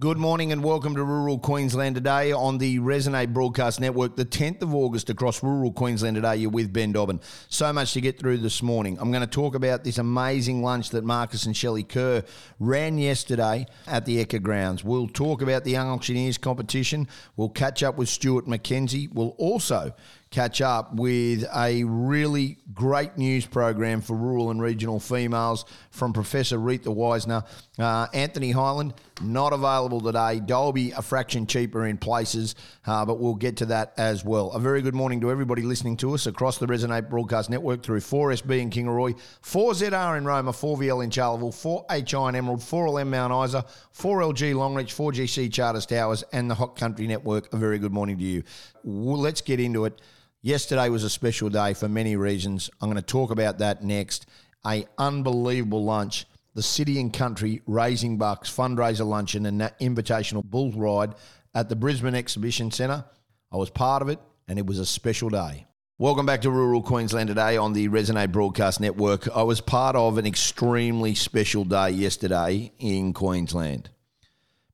Good morning and welcome to rural Queensland today on the Resonate Broadcast Network, the 10th of August across rural Queensland today. You're with Ben Dobbin. So much to get through this morning. I'm going to talk about this amazing lunch that Marcus and Shelley Kerr ran yesterday at the Ekka Grounds. We'll talk about the Young Auctioneers competition. We'll catch up with Stuart McKenzie. We'll also catch up with a really great news program for rural and regional females from Professor Retha Wiesner. Uh, Anthony Highland, not available today. Dalby, a fraction cheaper in places, uh, but we'll get to that as well. A very good morning to everybody listening to us across the Resonate Broadcast Network through 4SB in Kingaroy, 4ZR in Roma, 4VL in Charleville, 4HI in Emerald, 4LM Mount Isa, 4LG Longreach, 4GC Charters Towers, and the Hot Country Network. A very good morning to you. Well, let's get into it. Yesterday was a special day for many reasons. I'm going to talk about that next. A unbelievable lunch. The City and Country Raising Bucks fundraiser luncheon and that invitational bull ride at the Brisbane Exhibition Centre. I was part of it and it was a special day. Welcome back to rural Queensland today on the Resonate Broadcast Network. I was part of an extremely special day yesterday in Queensland.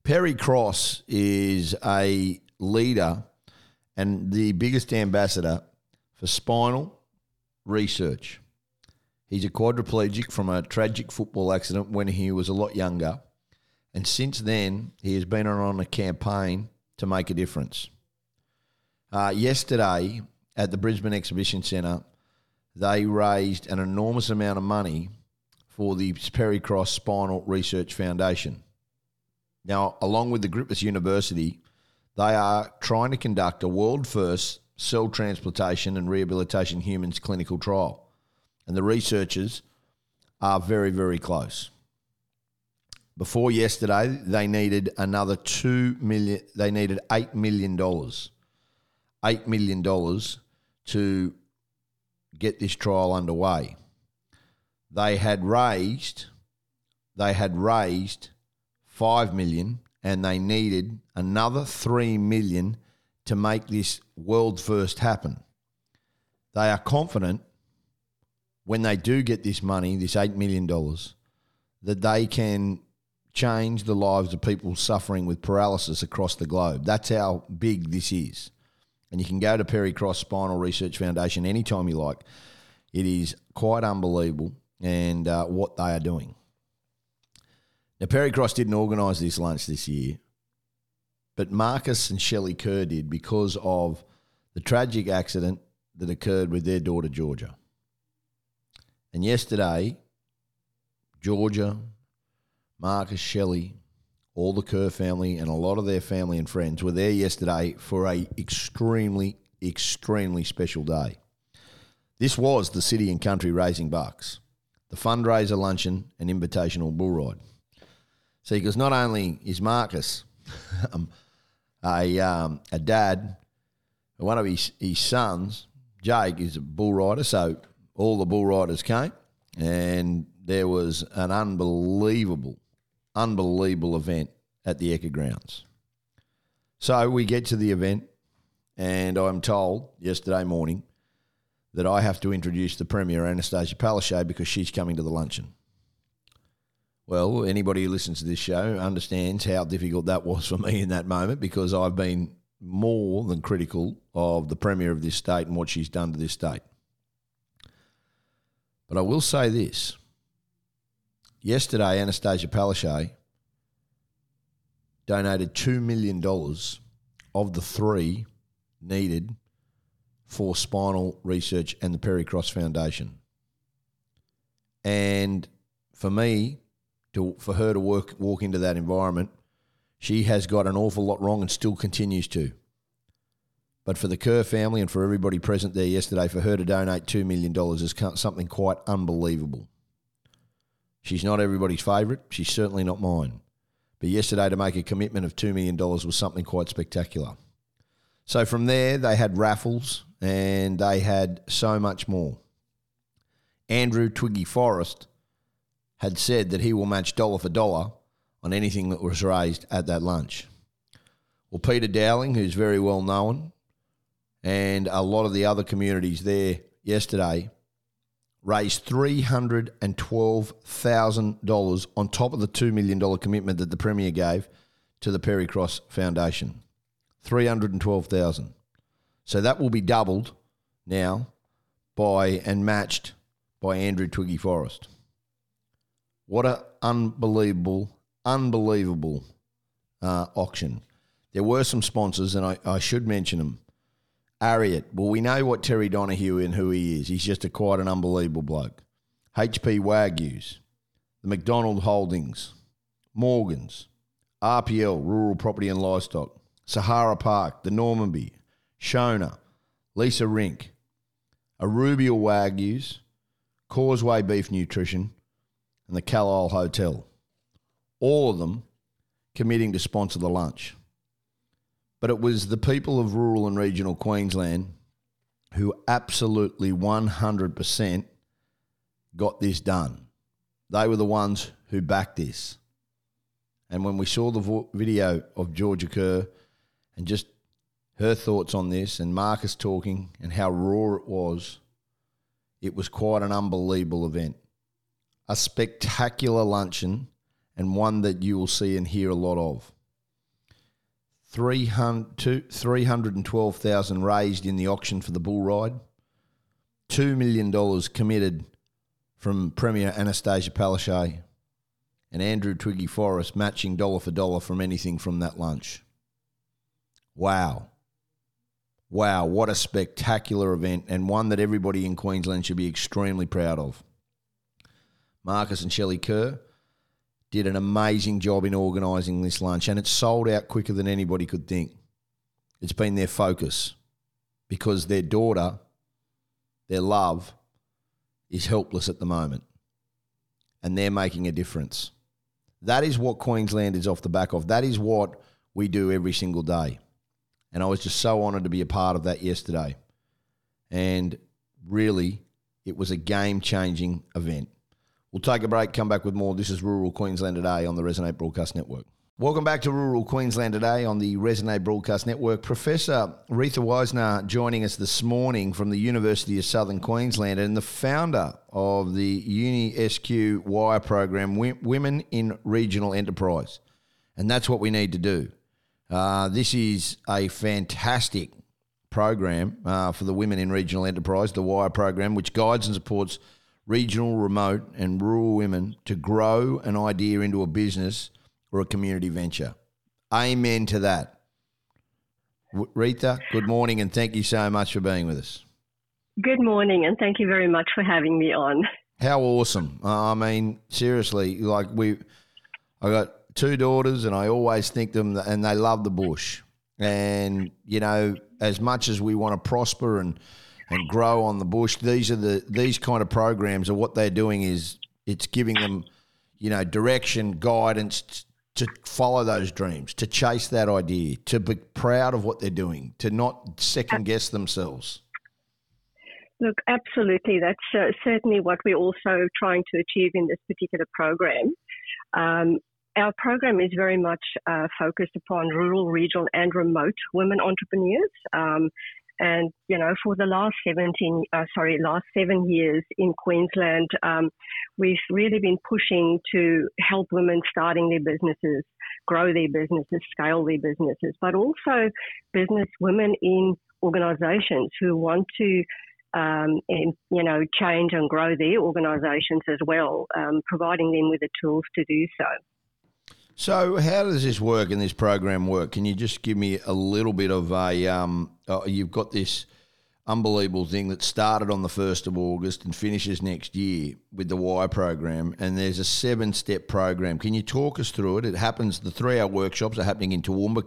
Perry Cross is a leader and the biggest ambassador for spinal research. He's a quadriplegic from a tragic football accident when he was a lot younger. And since then, he has been on a campaign to make a difference. Uh, yesterday at the Brisbane Exhibition Centre, they raised an enormous amount of money for the Perry Cross Spinal Research Foundation. Now, along with the Griffith University, they are trying to conduct a world first cell transplantation and rehabilitation humans clinical trial. And the researchers are very, very close. Before yesterday, they needed another two million. They needed eight million dollars, eight million dollars to get this trial underway. They had raised, they had raised five million and they needed another 3 million to make this world first happen. They are confident when they do get this money, this 8 million dollars, that they can change the lives of people suffering with paralysis across the globe. That's how big this is. And you can go to Perry Cross Spinal Research Foundation anytime you like. It is quite unbelievable and uh, what they are doing. Now, Perry Cross didn't organise this lunch this year, but Marcus and Shelley Kerr did because of the tragic accident that occurred with their daughter, Georgia. And yesterday, Georgia, Marcus, Shelley, all the Kerr family, and a lot of their family and friends were there yesterday for a extremely, extremely special day. This was the city and country raising bucks, the fundraiser luncheon and invitational bull ride. See, because not only is Marcus um, a, um, a dad, one of his, his sons, Jake, is a bull rider, so all the bull riders came, and there was an unbelievable, unbelievable event at the Ekka Grounds. So we get to the event, and I'm told yesterday morning that I have to introduce the Premier, Anastasia Palaszczuk, because she's coming to the luncheon. Well, anybody who listens to this show understands how difficult that was for me in that moment because I've been more than critical of the Premier of this state and what she's done to this state. But I will say this. Yesterday, Anastasia Palaszczuk donated $2 million of the three needed for spinal research and the Perry Cross Foundation. And for me, to for her to work walk into that environment, she has got an awful lot wrong and still continues to. But for the Kerr family and for everybody present there yesterday, for her to donate $2 million is something quite unbelievable. She's not everybody's favourite. She's certainly not mine. But yesterday, to make a commitment of $2 million was something quite spectacular. So from there, they had raffles and they had so much more. Andrew Twiggy Forrest had said that he will match dollar for dollar on anything that was raised at that lunch. Well, Peter Dowling, who's very well known, and a lot of the other communities there yesterday raised $312,000 on top of the $2 million commitment that the Premier gave to the Perry Cross Foundation. 312,000. So that will be doubled now by and matched by Andrew Twiggy Forrest. What an unbelievable, unbelievable uh, auction. There were some sponsors, and I, I should mention them. Ariat. Well, we know what Terry Donahue and who he is. He's just a quite an unbelievable bloke. HP Wagyus, the McDonald Holdings, Morgans, RPL, Rural Property and Livestock, Sahara Park, the Normanby, Shona, Lisa Rink, Arubial Wagyus, Causeway Beef Nutrition, and the Carlisle Hotel. All of them committing to sponsor the lunch. But it was the people of rural and regional Queensland who absolutely 100% got this done. They were the ones who backed this. And when we saw the vo- video of Georgia Kerr and just her thoughts on this and Marcus talking and how raw it was, it was quite an unbelievable event. A spectacular luncheon and one that you will see and hear a lot of. 312,000 raised in the auction for the bull ride. $2 million committed from Premier Anastasia Palaszczuk and Andrew Twiggy Forrest matching dollar for dollar from anything from that lunch. Wow. Wow, what a spectacular event and one that everybody in Queensland should be extremely proud of. Marcus and Shelley Kerr, did an amazing job in organising this lunch, and it sold out quicker than anybody could think. It's been their focus because their daughter, their love, is helpless at the moment, and they're making a difference. That is what Queensland is off the back of. That is what we do every single day. And I was just so honoured to be a part of that yesterday. And really, it was a game changing event. We'll take a break, come back with more. This is Rural Queensland Today on the Resonate Broadcast Network. Welcome back to Rural Queensland Today on the Resonate Broadcast Network. Professor Retha Wiesner joining us this morning from the University of Southern Queensland and the founder of the Uni SQ Wire program, Women in Regional Enterprise. And that's what we need to do. Uh, this is a fantastic program uh, for the Women in Regional Enterprise, the Wire program, which guides and supports – regional, remote, and rural women to grow an idea into a business or a community venture. Amen to that. Retha, good morning, and thank you so much for being with us. Good morning, and thank you very much for having me on. How awesome! I mean, seriously, like we, I got two daughters, and I always think them, and they love the bush. And you know, as much as we want to prosper and and grow on the bush. These are the these kind of programs are what they're doing is it's giving them, you know, direction, guidance to follow those dreams, to chase that idea, to be proud of what they're doing, to not second guess themselves. Look, absolutely. That's uh, certainly what we're also trying to achieve in this particular program. Um, our program is very much uh, focused upon rural, regional, and remote women entrepreneurs. Um, and, you know, for the last 17, uh, sorry, last seven years in Queensland, um, we've really been pushing to help women starting their businesses, grow their businesses, scale their businesses, but also business women in organizations who want to um, you know, change and grow their organisations as well, um, providing them with the tools to do so. So, how does this work and this program work? Can you just give me a little bit of a? Um, uh, you've got this unbelievable thing that started on the first of August and finishes next year with the Y program, and there's a seven-step program. Can you talk us through it? It happens. The three-hour workshops are happening in Toowoomba,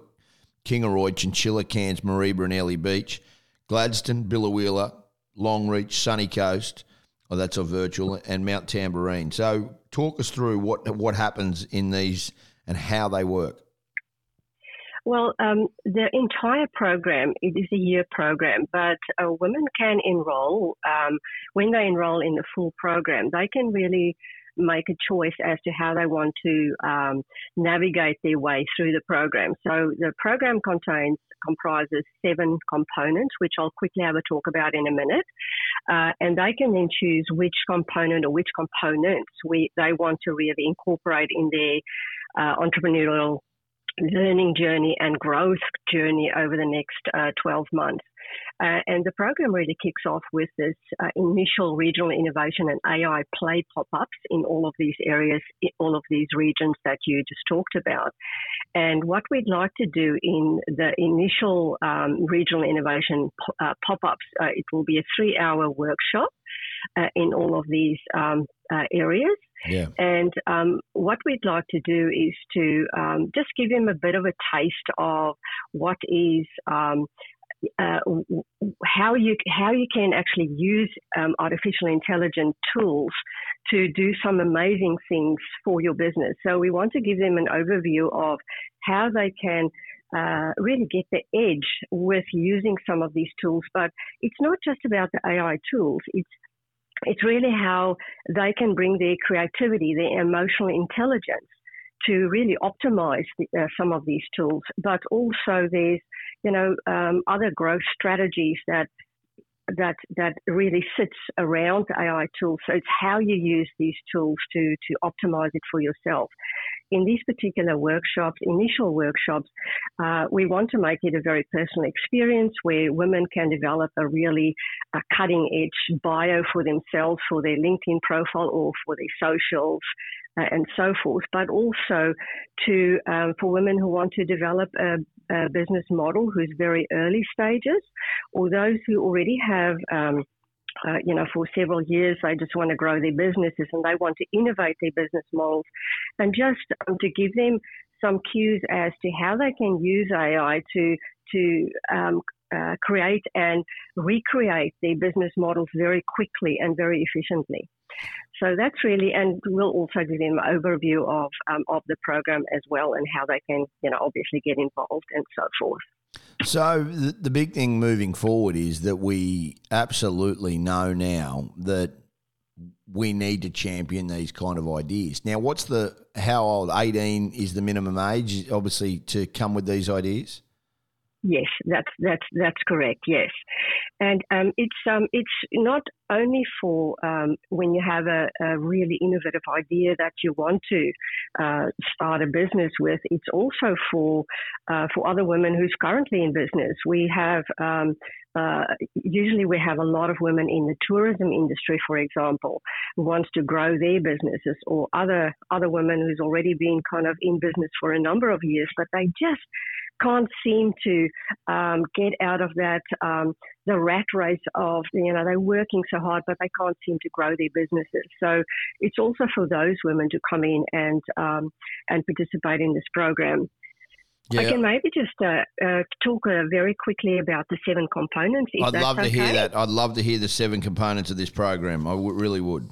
Kingaroy, Chinchilla, Cairns, Mareeba, and Airlie Beach, Gladstone, Biloela, Longreach, Sunny Coast. Oh, that's a virtual and Mount Tamborine. So, talk us through what what happens in these and how they work? Well, um, the entire program it is a year program, but uh, women can enroll um, when they enroll in the full program. They can really make a choice as to how they want to um, navigate their way through the program. So the program contains comprises seven components, which I'll quickly have a talk about in a minute, uh, and they can then choose which component or which components we they want to really incorporate in their uh, entrepreneurial learning journey and growth journey over the next uh, 12 months. Uh, and the program really kicks off with this uh, initial regional innovation and AI play pop ups in all of these areas, all of these regions that you just talked about. And what we'd like to do in the initial um, regional innovation uh, pop ups, uh, it will be a three hour workshop uh, in all of these um, uh, areas. Yeah. And um, what we'd like to do is to um, just give him a bit of a taste of what is um, uh, how you how you can actually use um, artificial intelligence tools to do some amazing things for your business. So we want to give them an overview of how they can uh, really get the edge with using some of these tools. But it's not just about the AI tools. It's it's really how they can bring their creativity, their emotional intelligence to really optimize the, uh, some of these tools. But also there's, you know, um, other growth strategies that that that really sits around AI tools. So it's how you use these tools to to optimize it for yourself. In these particular workshops, initial workshops, uh, we want to make it a very personal experience where women can develop a really cutting edge bio for themselves, for their LinkedIn profile, or for their socials, and so forth, but also to um, for women who want to develop a, a, business model who's very early stages, or those who already have. Um, uh, you know, for several years, they just want to grow their businesses and they want to innovate their business models, and just um, to give them some cues as to how they can use AI to to um, uh, create and recreate their business models very quickly and very efficiently. So that's really, and we'll also give them an overview of um, of the program as well and how they can, you know, obviously get involved and so forth. So the, big thing moving forward is that we absolutely know now that we need to champion these kind of ideas. Now, what's the how old? Eighteen is the minimum age, obviously, to come with these ideas. Yes, that's that's that's correct. Yes, and um, it's um, it's not only for um, when you have a, a, really innovative idea that you want to uh, start a business with. It's also for uh, for other women who's currently in business. We have um, uh, usually we have a lot of women in the tourism industry, for example, who wants to grow their businesses, or other other women who's already been kind of in business for a number of years, but they just can't seem to um, get out of that um, the rat race of you know they're working so hard but they can't seem to grow their businesses. So it's also for those women to come in and um, and participate in this program. Yeah. I can maybe just uh, uh, talk uh, very quickly about the seven components. I'd love to okay. hear that. I'd love to hear the seven components of this program. I w- really would.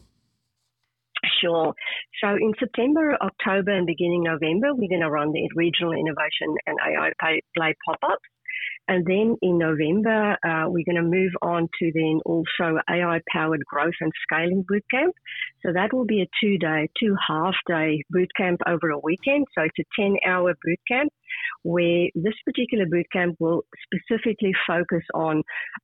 So in September, October, and beginning November, we're going to run the regional innovation and AI play pop-ups. And then in November, uh, we're going to move on to then also AI powered growth and scaling bootcamp. So that will be a two day, two half day bootcamp over a weekend. So it's a 10 hour bootcamp where this particular bootcamp will specifically focus on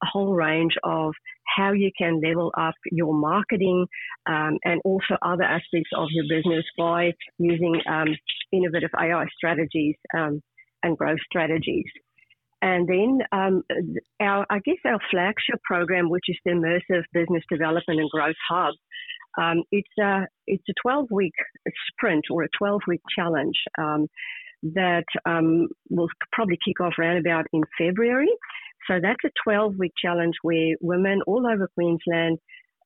a whole range of how you can level up your marketing um, and also other aspects of your business by using um, innovative AI strategies um, and growth strategies. And then um, our, I guess our flagship program, which is the Immersive Business Development and Growth Hub, um, it's a it's a 12 week sprint or a 12 week challenge um, that um, will probably kick off around about in February. So that's a 12 week challenge where women all over Queensland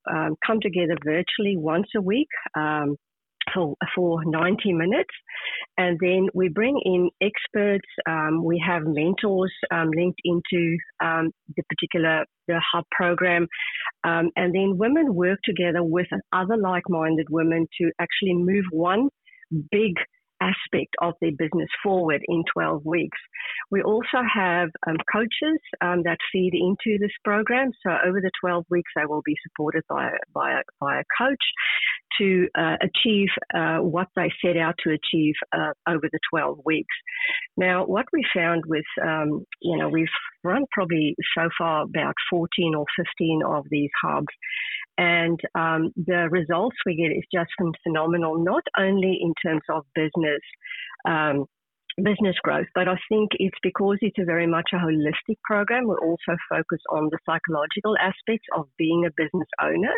um, come together virtually once a week. Um, for, for 90 minutes. And then we bring in experts. Um, we have mentors um, linked into um, the particular the hub program. Um, and then women work together with other like-minded women to actually move one big aspect of their business forward in 12 weeks. We also have um, coaches um, that feed into this program. So over the 12 weeks, they will be supported by, by, a, by a coach to uh, achieve uh, what they set out to achieve uh, over the 12 weeks. Now, what we found with, um, you know, we've run probably so far about 14 or 15 of these hubs, and um, the results we get is just phenomenal, not only in terms of business. Um, business growth, but I think it's because it's a very much a holistic program. We also focus on the psychological aspects of being a business owner,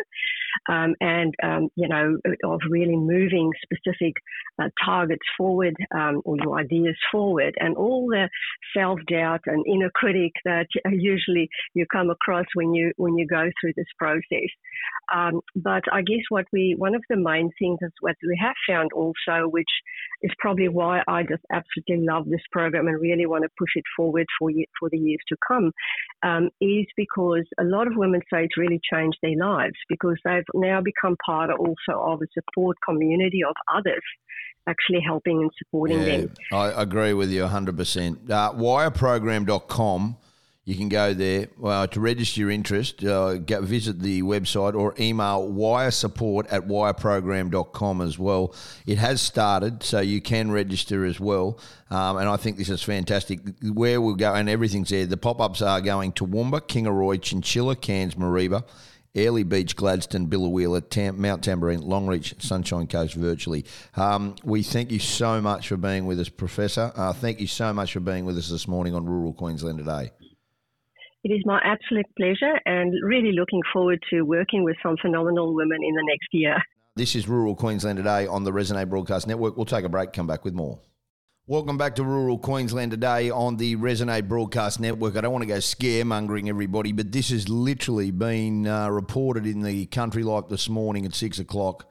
um, and um, you know of really moving specific uh, targets forward um, or your ideas forward, and all the self doubt and inner critic that usually you come across when you when you go through this process. Um, but I guess what we one of the main things is what we have found also, which is probably why I just absolutely love this program and really want to push it forward for for the years to come, um, is because a lot of women say it's really changed their lives because they've now become part also of a support community of others actually helping and supporting yeah, them. I agree with you 100%. Uh, wireprogram.com you can go there uh, to register your interest, uh, get, visit the website or email wiresupport at wireprogram.com as well. It has started, so you can register as well. Um, and I think this is fantastic. Where we'll go, and everything's there. The pop ups are going to Toowoomba, Kingaroy, Chinchilla, Cairns, Mareeba. Airlie Beach, Gladstone, Biloela, Tam- Mount Tamborine, Longreach, Sunshine Coast virtually. Um, we thank you so much for being with us, Professor. Uh, thank you so much for being with us this morning on Rural Queensland Today. It is my absolute pleasure and really looking forward to working with some phenomenal women in the next year. This is Rural Queensland Today on the Resonate Broadcast Network. We'll take a break, come back with more. Welcome back to Rural Queensland today on the Resonate Broadcast Network. I don't want to go scaremongering everybody, but this has literally been uh, reported in the Country Life this morning at six o'clock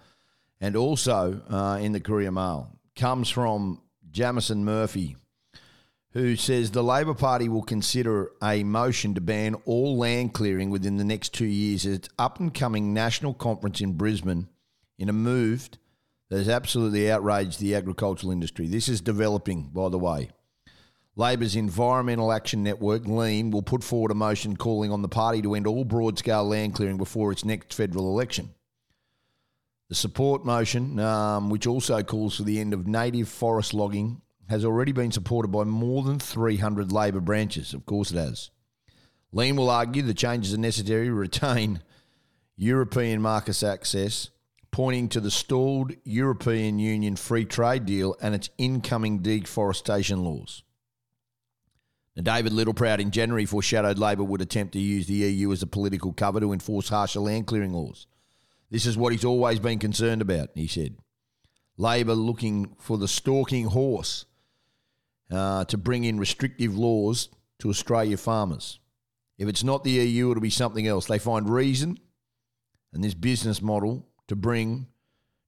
and also uh, in the Courier Mail. Comes from Jamison Murphy, who says the Labor Party will consider a motion to ban all land clearing within the next two years at its up and coming national conference in Brisbane in a move that has absolutely outraged the agricultural industry. This is developing, by the way. Labor's Environmental Action Network, LEAN, will put forward a motion calling on the party to end all broad scale land clearing before its next federal election. The support motion, um, which also calls for the end of native forest logging has already been supported by more than 300 Labor branches. Of course, it has. Lean will argue the changes are necessary to retain European market access, pointing to the stalled European Union free trade deal and its incoming deforestation laws. Now, David Littleproud in January foreshadowed Labor would attempt to use the EU as a political cover to enforce harsher land clearing laws. This is what he's always been concerned about, he said. Labor looking for the stalking horse uh, to bring in restrictive laws to Australia farmers. If it's not the EU, it'll be something else. They find reason and this business model to bring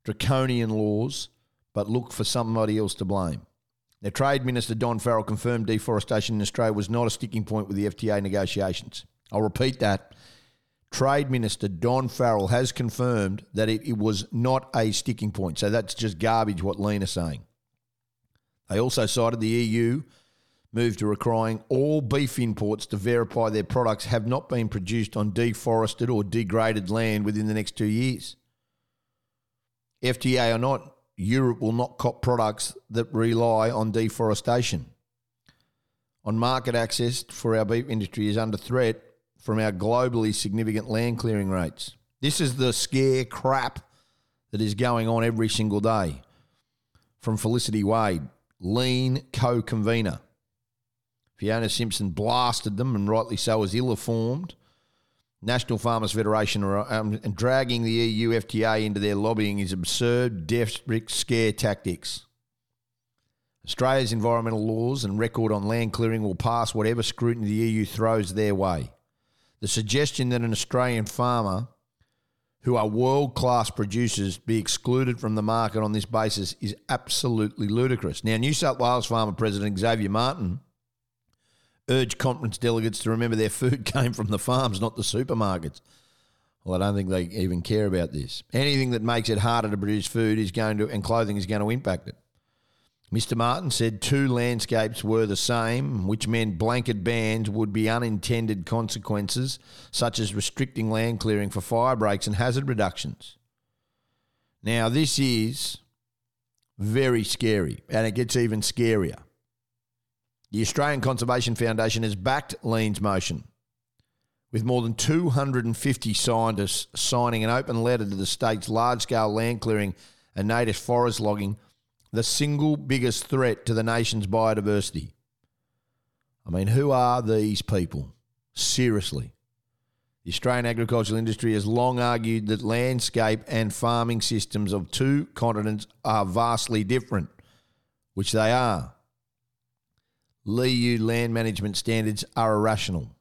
draconian laws, but look for somebody else to blame. Now, Trade Minister Don Farrell confirmed deforestation in Australia was not a sticking point with the FTA negotiations. I'll repeat that. Trade Minister Don Farrell has confirmed that it, it was not a sticking point. So that's just garbage what Lean's saying. They also cited the EU move to requiring all beef imports to verify their products have not been produced on deforested or degraded land within the next two years. FTA or not, Europe will not cop products that rely on deforestation. On market access for our beef industry is under threat from our globally significant land clearing rates. This is the scare crap that is going on every single day. From Felicity Wade, lean co convenor. Fiona Simson blasted them, and rightly so, as ill informed. National Farmers Federation are, um, and dragging the EU FTA into their lobbying is absurd, desperate scare tactics. Australia's environmental laws and record on land clearing will pass whatever scrutiny the EU throws their way. The suggestion that an Australian farmer who are world class producers be excluded from the market on this basis is absolutely ludicrous. Now, New South Wales Farmer President Xavier Martin urged conference delegates to remember their food came from the farms, not the supermarkets. Well, I don't think they even care about this. Anything that makes it harder to produce food is going to, and clothing is going to impact it. Mr. Martin said two landscapes were the same, which meant blanket bans would be unintended consequences, such as restricting land clearing for fire breaks and hazard reductions. Now, this is very scary, and it gets even scarier. The Australian Conservation Foundation has backed Lean's motion, with more than 250 scientists signing an open letter to the state's large scale land clearing and native forest logging the single biggest threat to the nation's biodiversity. I mean, who are these people? Seriously. The Australian agricultural industry has long argued that landscape and farming systems of two continents are vastly different, which they are. EU land management standards are irrational.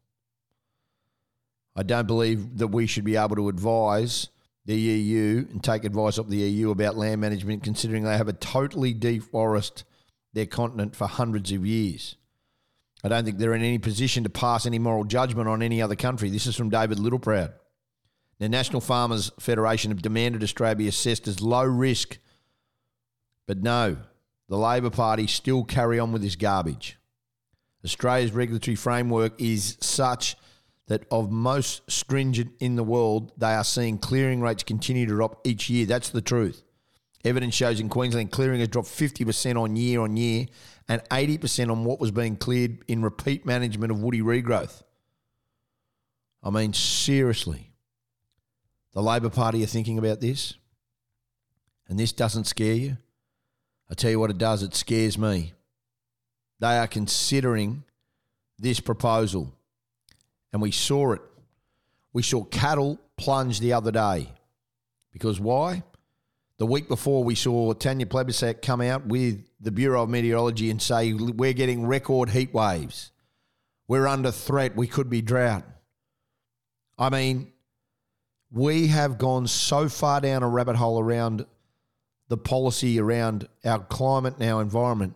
I don't believe that we should be able to advise the EU and take advice off the EU about land management, considering they have a totally deforested their continent for hundreds of years. I don't think they're in any position to pass any moral judgment on any other country. This is from David Littleproud. The National Farmers Federation have demanded Australia be assessed as low risk, but no, the Labor Party still carry on with this garbage. Australia's regulatory framework is such that of most stringent in the world, they are seeing clearing rates continue to drop each year. That's the truth. Evidence shows in Queensland clearing has dropped 50% on year on year and 80% on what was being cleared in repeat management of woody regrowth. I mean, seriously, the Labor Party are thinking about this, and this doesn't scare you. I tell you what, it does, it scares me. They are considering this proposal, and we saw it. We saw cattle plunge the other day. Because why? The week before, we saw Tanya Plibersek come out with the Bureau of Meteorology and say, We're getting record heat waves. We're under threat. We could be drought. I mean, we have gone so far down a rabbit hole around the policy around our climate and our environment,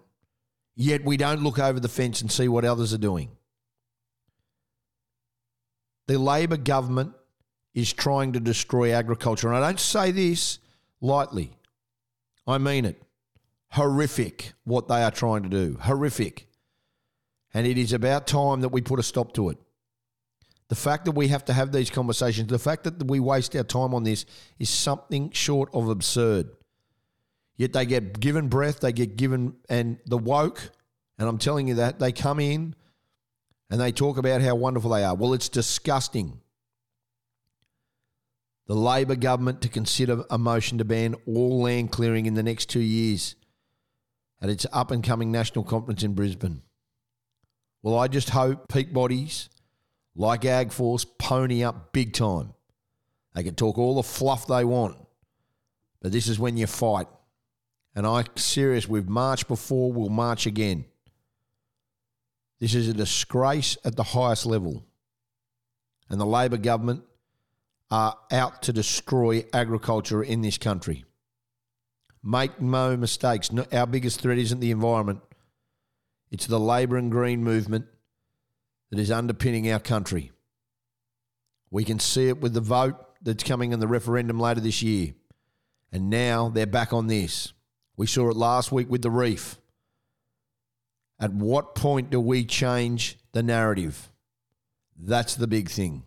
yet we don't look over the fence and see what others are doing. The Labor government is trying to destroy agriculture. And I don't say this lightly. I mean it. Horrific what they are trying to do. Horrific. And it is about time that we put a stop to it. The fact that we have to have these conversations, the fact that we waste our time on this is something short of absurd. Yet they get given breath, they get given, and the woke, and I'm telling you that, they come in and they talk about how wonderful they are. Well, it's disgusting the Labor government to consider a motion to ban all land clearing in the next two years at its up and coming national conference in Brisbane. Well, I just hope peak bodies like AgForce pony up big time. They can talk all the fluff they want, but this is when you fight. And I'm serious, we've marched before, we'll march again. This is a disgrace at the highest level. And the Labor government are out to destroy agriculture in this country. Make no mistakes, our biggest threat isn't the environment, it's the labour and green movement that is underpinning our country. We can see it with the vote that's coming in the referendum later this year. And now they're back on this. We saw it last week with the reef. At what point do we change the narrative? That's the big thing.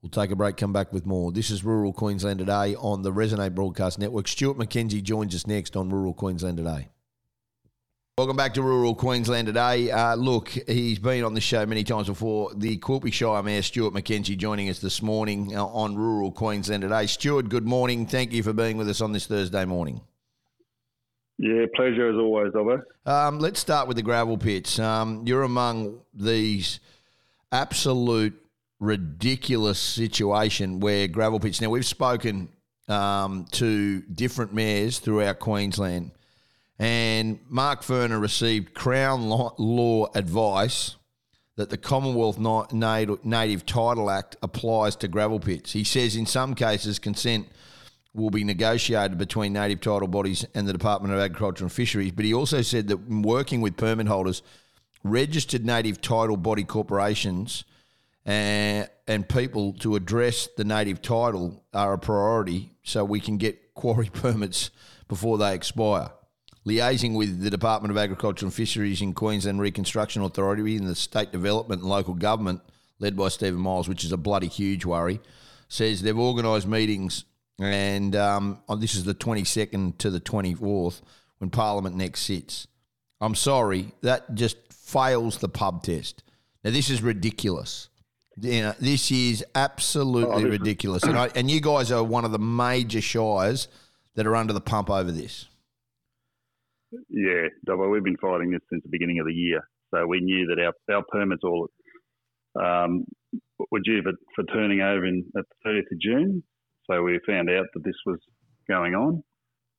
We'll take a break, come back with more. This is Rural Queensland Today on the Resonate Broadcast Network. Stuart McKenzie joins us next on Rural Queensland Today. Welcome back to Rural Queensland today. Uh, look, he's been on the show many times before. The Quilpie Shire Mayor, Stuart McKenzie, joining us this morning uh, on Rural Queensland today. Stuart, good morning. Thank you for being with us on this Thursday morning. Yeah, pleasure as always, Dobbo. Um, let's start with the gravel pits. Um, you're among these absolute ridiculous situation where gravel pits. Now we've spoken um, to different mayors throughout Queensland, and Mark Furner received Crown law advice that the Commonwealth Native Title Act applies to gravel pits. He says in some cases consent will be negotiated between native title bodies and the Department of Agriculture and Fisheries, but he also said that working with permit holders, registered native title body corporations and, and people to address the native title are a priority so we can get quarry permits before they expire. Liaising with the Department of Agriculture and Fisheries in Queensland Reconstruction Authority and the State Development and Local Government, led by Stephen Miles, which is a bloody huge worry, says they've organised meetings and um, oh, this is the 22nd to the 24th when Parliament next sits. I'm sorry, that just fails the pub test. Now, this is ridiculous. You know, this is absolutely oh, ridiculous. And, I, and you guys are one of the major shires that are under the pump over this. Yeah, Dobbo, we've been fighting this since the beginning of the year. So we knew that our, our permits all um, were due for, for turning over in, at the 30th of June. So we found out that this was going on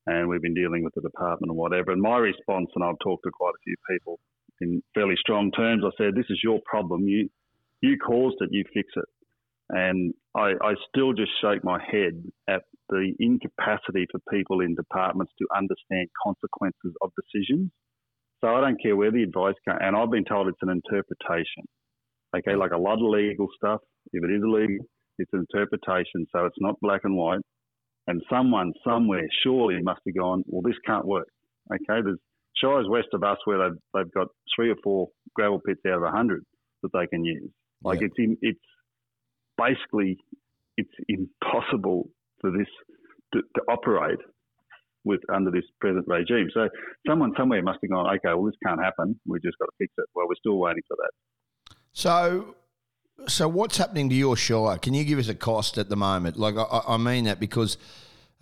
and we've been dealing with the department and whatever. And my response, and I've talked to quite a few people in fairly strong terms, I said, this is your problem. You, you caused it, you fix it. And I, I still just shake my head at the incapacity for people in departments to understand consequences of decisions. So I don't care where the advice comes, and I've been told it's an interpretation. Okay, like a lot of legal stuff, if it is illegal, it's an interpretation, so it's not black and white. And someone somewhere surely must have gone, well, this can't work. Okay, there's shires west of us where they've, they've got three or four gravel pits out of a hundred that they can use. Like yeah. it's in, it's basically it's impossible for this to, to, operate with under this present regime. So someone somewhere must have gone, okay, well this can't happen. We've just got to fix it. Well, we're still waiting for that. So, so what's happening to your shire? Can you give us a cost at the moment? Like I, I mean that because.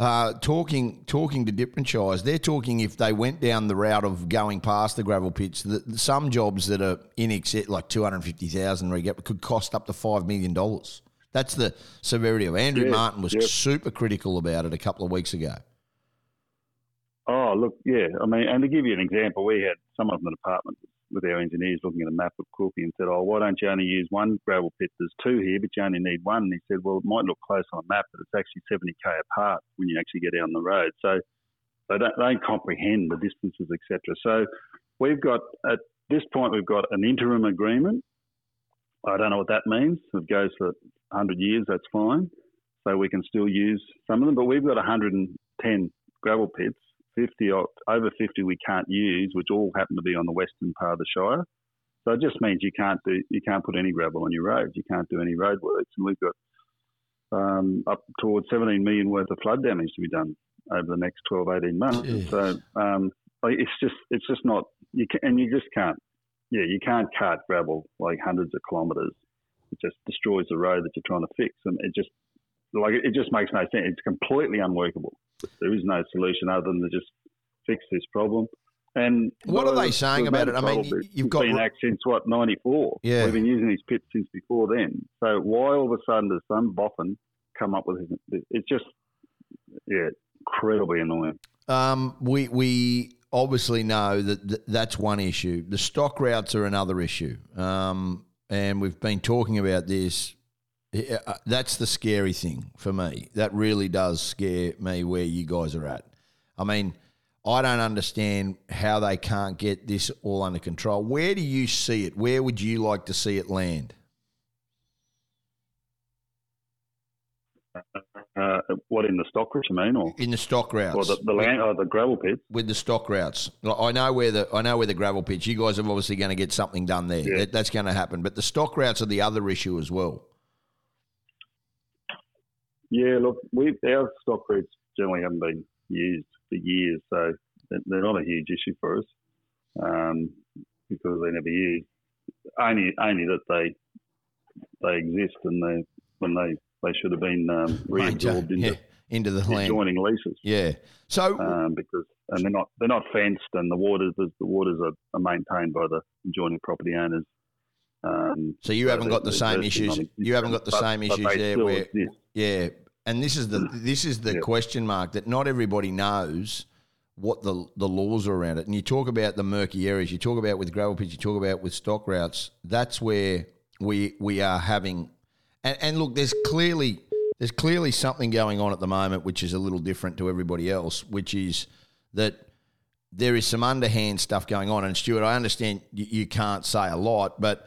Uh, talking talking to different shires, they're talking if they went down the route of going past the gravel pits, that some jobs that are in excess, like two hundred fifty thousand regap, could cost up to five million dollars. That's the severity of Andrew yeah, Martin was yep. super critical about it a couple of weeks ago. Oh, look, yeah. I mean, and to give you an example, we had someone from the department with our engineers looking at a map of Quilpie and said, "Oh, why don't you only use one gravel pit? There's two here, but you only need one." And he said, "Well, it might look close on a map, but it's actually 70k apart when you actually get down the road." So they don't, they don't comprehend the distances, etc. So we've got at this point we've got an interim agreement. I don't know what that means. It goes for 100 years, that's fine. So we can still use some of them, but we've got 110 gravel pits, 50 or over 50 we can't use, which all happen to be on the western part of the Shire. So it just means you can't do you can't put any gravel on your roads. You can't do any roadworks, and we've got um, up towards 17 million worth of flood damage to be done over the next 12, 18 months. Jeez. So um, it's just it's just not you can, and you just can't yeah you can't cart gravel like hundreds of kilometres it just destroys the road that you're trying to fix, and it just like it just makes no sense. It's completely unworkable. There is no solution other than to just fix this problem. And what are they saying about it? I mean, you've got been act since what ninety four. Yeah, we've been using these pits since before then. So why all of a sudden does some boffin come up with it? It's just yeah, incredibly annoying. Um, we we obviously know that th- that's one issue. The stock routes are another issue. Um, and we've been talking about this. Uh, that's the scary thing for me. That really does scare me where you guys are at. I mean, I don't understand how they can't get this all under control. Where do you see it? Where would you like to see it land? Uh, what in the stock routes you mean, or in the stock routes, or the, the land, or the gravel pits? With the stock routes, I know where the I know where the gravel pits. You guys are obviously going to get something done there. Yeah. That, that's going to happen. But the stock routes are the other issue as well. Yeah, look, we our stock routes generally haven't been used for years, so they're not a huge issue for us um, because they never used. Only only that they they exist and they when they they should have been um, reabsorbed into, yeah, into the land. adjoining leases. Yeah. So um, because and they're not they're not fenced, and the waters the waters are, are maintained by the adjoining property owners. Um, so you haven't got the same issues. You haven't got the but, same issues there. Where, exist. yeah, and this is the this is the question mark that not everybody knows what the the laws are around it. And you talk about the murky areas. You talk about with gravel pits. You talk about with stock routes. That's where we we are having and, and look, there's clearly there's clearly something going on at the moment which is a little different to everybody else, which is that there is some underhand stuff going on. And Stuart, I understand you, you can't say a lot, but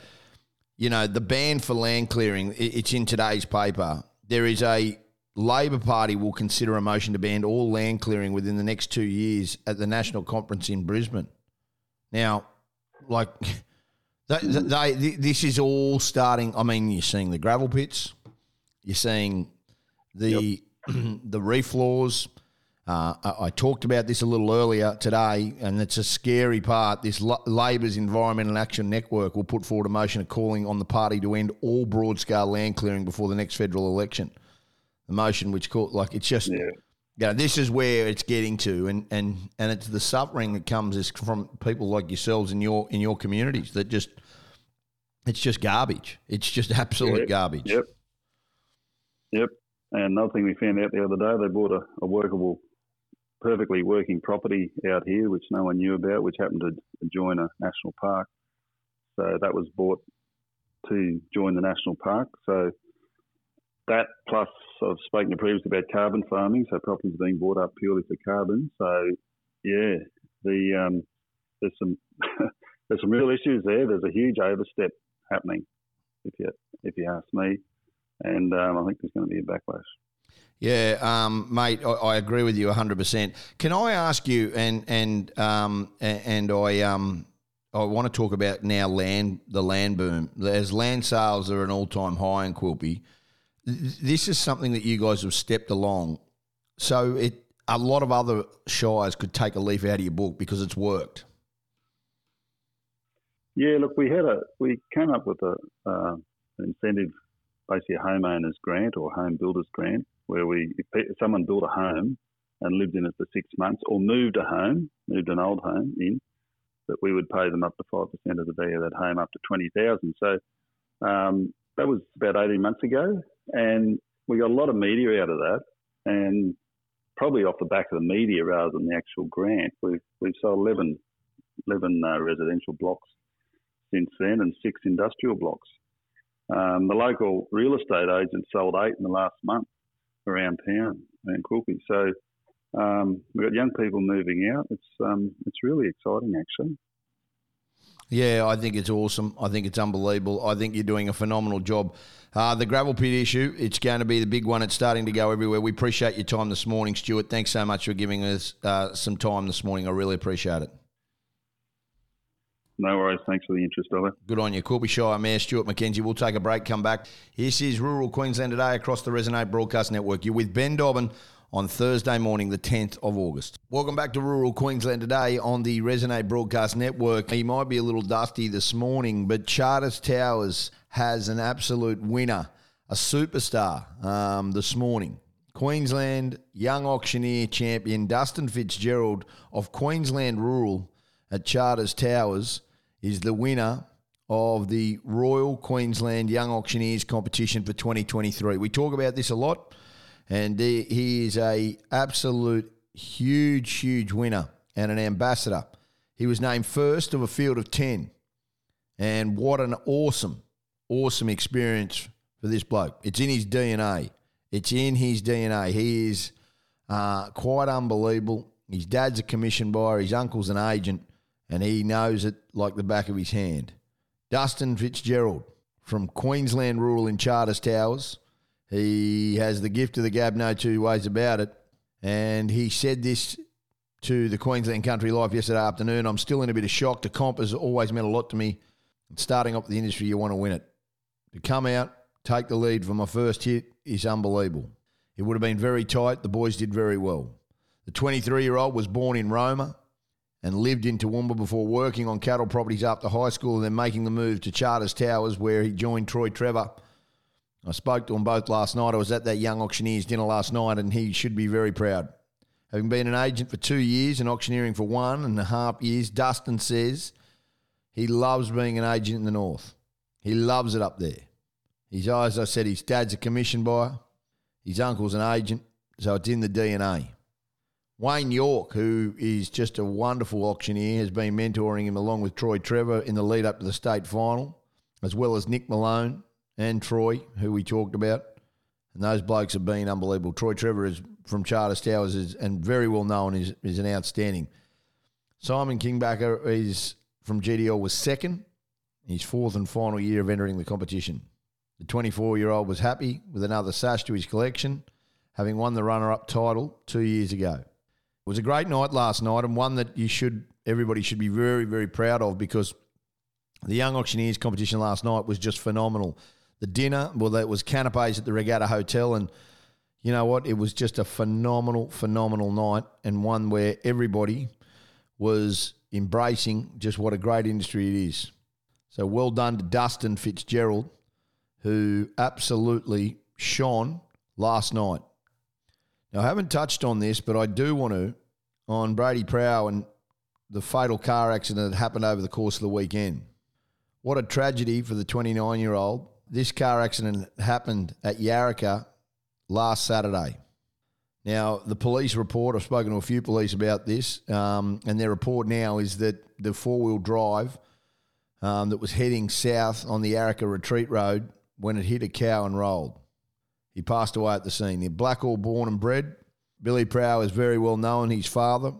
you know the ban for land clearing. It's in today's paper. There is a Labor Party will consider a motion to ban all land clearing within the next two years at the national conference in Brisbane. Now, like they, they, this is all starting. I mean, you're seeing the gravel pits, you're seeing the yep. the reef floors. Uh, I, I, talked about this a little earlier today, and it's a scary part. This L- Labor's Environmental Action Network will put forward a motion of calling on the party to end all broad scale land clearing before the next federal election. The motion, which caught like it's just, yeah. you know, this is where it's getting to, and, and, and it's the suffering that comes is from people like yourselves in your in your communities that just it's just garbage. It's just absolute Yep. garbage. Yep. Yep. And another thing we found out the other day, they bought a, a workable, perfectly working property out here, which no one knew about, which happened to join a national park. So that was bought to join the national park. So that plus I've spoken previously about carbon farming, so properties being bought up purely for carbon. So yeah, the um, there's some there's some real issues there. There's a huge overstep happening, if you if you ask me, and um, I think there's going to be a backlash. Yeah, um, mate, I, I agree with you 100%. Can I ask you, and and um, and I um, I want to talk about now land the land boom. As land sales are an all time high in Quilpie, this is something that you guys have stepped along. So it a lot of other shires could take a leaf out of your book because it's worked. Yeah, look, we had a we came up with a uh, an incentive, basically a homeowners grant or home builders grant, where we if someone built a home and lived in it for six months, or moved a home, moved an old home in, that we would pay them up to five percent of the value of that home, up to twenty thousand. So um, that was about eighteen months ago, and we got a lot of media out of that, and probably off the back of the media rather than the actual grant, we've we've sold 11, 11 uh, residential blocks since then and six industrial blocks. Um, the local real estate agent sold eight in the last month around town, around Quilpie. So um, we've got young people moving out. It's um, it's really exciting, actually. Yeah, I think it's awesome. I think it's unbelievable. I think you're doing a phenomenal job. Uh, the gravel pit issue, it's going to be the big one. It's starting to go everywhere. We appreciate your time this morning, Stuart. Thanks so much for giving us uh, some time this morning. I really appreciate it. No worries. Thanks for the interest, Oliver. Good on you. Quilpie Shire Mayor Stuart McKenzie. We'll take a break, come back. This is Rural Queensland Today across the Resonate Broadcast Network. You're with Ben Dobbin on Thursday morning, the 10th of August. Welcome back to Rural Queensland Today on the Resonate Broadcast Network. He might be a little dusty this morning, but Charters Towers has an absolute winner, a superstar um, this morning. Queensland Young Auctioneer Champion Dustin Fitzgerald of Queensland Rural at Charters Towers is the winner of the Royal Queensland Young Auctioneers competition for 2023. We talk about this a lot, and he is a absolute huge, huge winner and an ambassador. He was named first of a field of 10, and what an awesome, awesome experience for this bloke. It's in his DNA. It's in his DNA. He is uh, quite unbelievable. His dad's a commission buyer, his uncle's an agent, and he knows it like the back of his hand. Dustin Fitzgerald from Queensland Rural in Charters Towers. He has the gift of the gab, no two ways about it. And he said this to the Queensland Country Life yesterday afternoon. I'm still in a bit of shock. The comp has always meant a lot to me. Starting up the industry, you want to win it. To come out, take the lead for my first hit is unbelievable. It would have been very tight. The boys did very well. The 23 year old was born in Roma and lived in Toowoomba before working on cattle properties after high school and then making the move to Charters Towers where he joined Troy Trevor. I spoke to them both last night. I was at that Young Auctioneers dinner last night and he should be very proud. Having been an agent for two years and auctioneering for one and a half years, Dustin says he loves being an agent in the north. He loves it up there. His, as I said, his dad's a commission buyer, his uncle's an agent, so it's in the DNA. Wayne York, who is just a wonderful auctioneer, has been mentoring him along with Troy Trevor in the lead up to the state final, as well as Nick Malone and Troy, who we talked about. And those blokes have been unbelievable. Troy Trevor is from Charters Towers is, and very well known is, is an outstanding. Simon Kingbacker is from GDL was second, his fourth and final year of entering the competition. The 24 year old was happy with another sash to his collection, having won the runner up title two years ago. It was a great night last night and one that you should everybody should be very very proud of because the Young Auctioneers competition last night was just phenomenal. The dinner, well, that was canapes at the Regatta Hotel, and you know what? It was just a phenomenal, phenomenal night and one where everybody was embracing just what a great industry it is. So well done to Dustin Fitzgerald, who absolutely shone last night. Now, I haven't touched on this, but I do want to on Brady Prow and the fatal car accident that happened over the course of the weekend. What a tragedy for the 29 year old. This car accident happened at Yaraka last Saturday. Now, the police report, I've spoken to a few police about this, um, and their report now is that the four wheel drive um, that was heading south on the Yaraka Retreat Road when it hit a cow and rolled. He passed away at the scene. The Blackall born and bred. Billy Prow is very well known, his father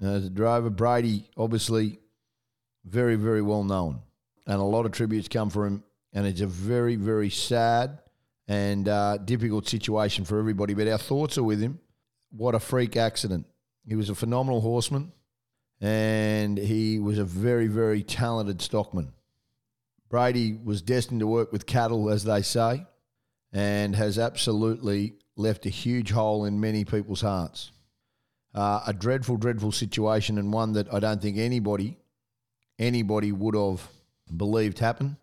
as a driver. Brady, obviously, very, very well known. And a lot of tributes come for him. And it's a very, very sad and uh, difficult situation for everybody. But our thoughts are with him. What a freak accident. He was a phenomenal horseman and he was a very, very talented stockman. Brady was destined to work with cattle, as they say, and has absolutely left a huge hole in many people's hearts. Uh, a dreadful, dreadful situation, and one that I don't think anybody, anybody would have believed happened.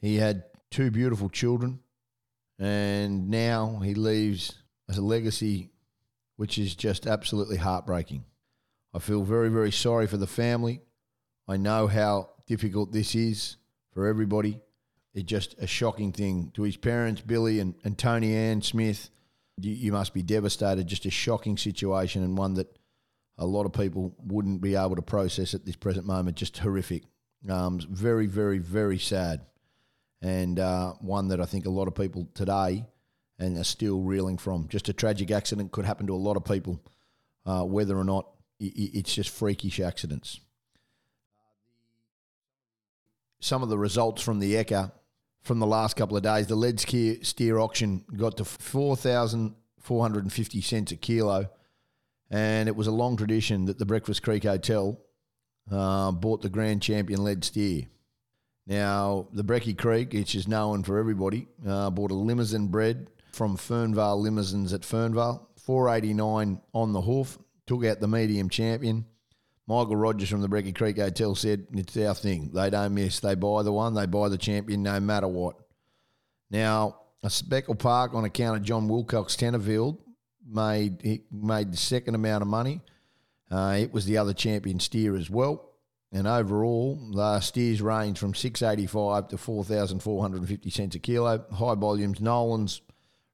He had two beautiful children, and now he leaves as a legacy which is just absolutely heartbreaking. I feel very, very sorry for the family. I know how difficult this is for everybody. It's just a shocking thing to his parents, Billy and, and Tony Ann Smith. You, you must be devastated. Just a shocking situation and one that a lot of people wouldn't be able to process at this present moment. Just horrific. Um, very, very, very sad. And uh, one that I think a lot of people today and are still reeling from. Just a tragic accident could happen to a lot of people, uh, whether or not it's just freakish accidents. Some of the results from the Ekka from the last couple of days, the lead steer auction got to 4,450 cents a kilo. And it was a long tradition that the Breakfast Creek Hotel uh, bought the grand champion lead steer. Now, the Brekky Creek, which is known for everybody, uh, bought a Limousin bred from Fernvale Limousins at Fernvale, 489 on the hoof, took out the medium champion. Michael Rogers from the Brekky Creek Hotel said it's our thing. They don't miss. They buy the one. They buy the champion no matter what. Now, a Speckle Park on account of John Wilcox Tenterfield made made the second amount of money. Uh, it was the other champion steer as well. And overall, the steers range from 685 to 4,450 cents a kilo. High volumes, Nolan's,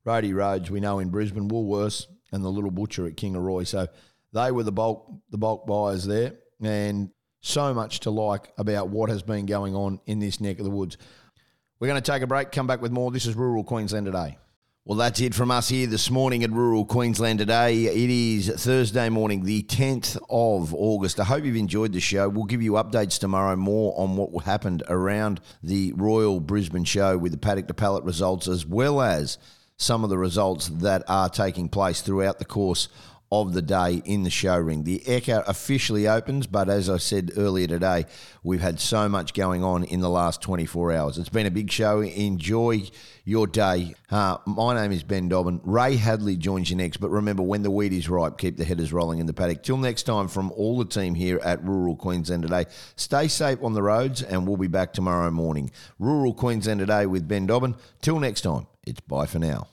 Rody Roads, we know in Brisbane, Woolworths, and the Little Butcher at Kingaroy. So they were the bulk the bulk buyers there, and so much to like about what has been going on in this neck of the woods. We're going to take a break. Come back with more. This is Rural Queensland today. Well, that's it from us here this morning at Rural Queensland today. It is Thursday morning, the 10th of August. I hope you've enjoyed the show. We'll give you updates tomorrow more on what happened around the Royal Brisbane show with the paddock to pallet results, as well as some of the results that are taking place throughout the course of the day in the show ring. The Ekka officially opens, but as I said earlier today, we've had so much going on in the last 24 hours. It's been a big show. Enjoy your day. Uh, my name is Ben Dobbin. Ray Hadley joins you next, but remember, when the wheat is ripe, keep the headers rolling in the paddock. Till next time, from all the team here at Rural Queensland today, stay safe on the roads, and we'll be back tomorrow morning. Rural Queensland today with Ben Dobbin. Till next time, it's bye for now.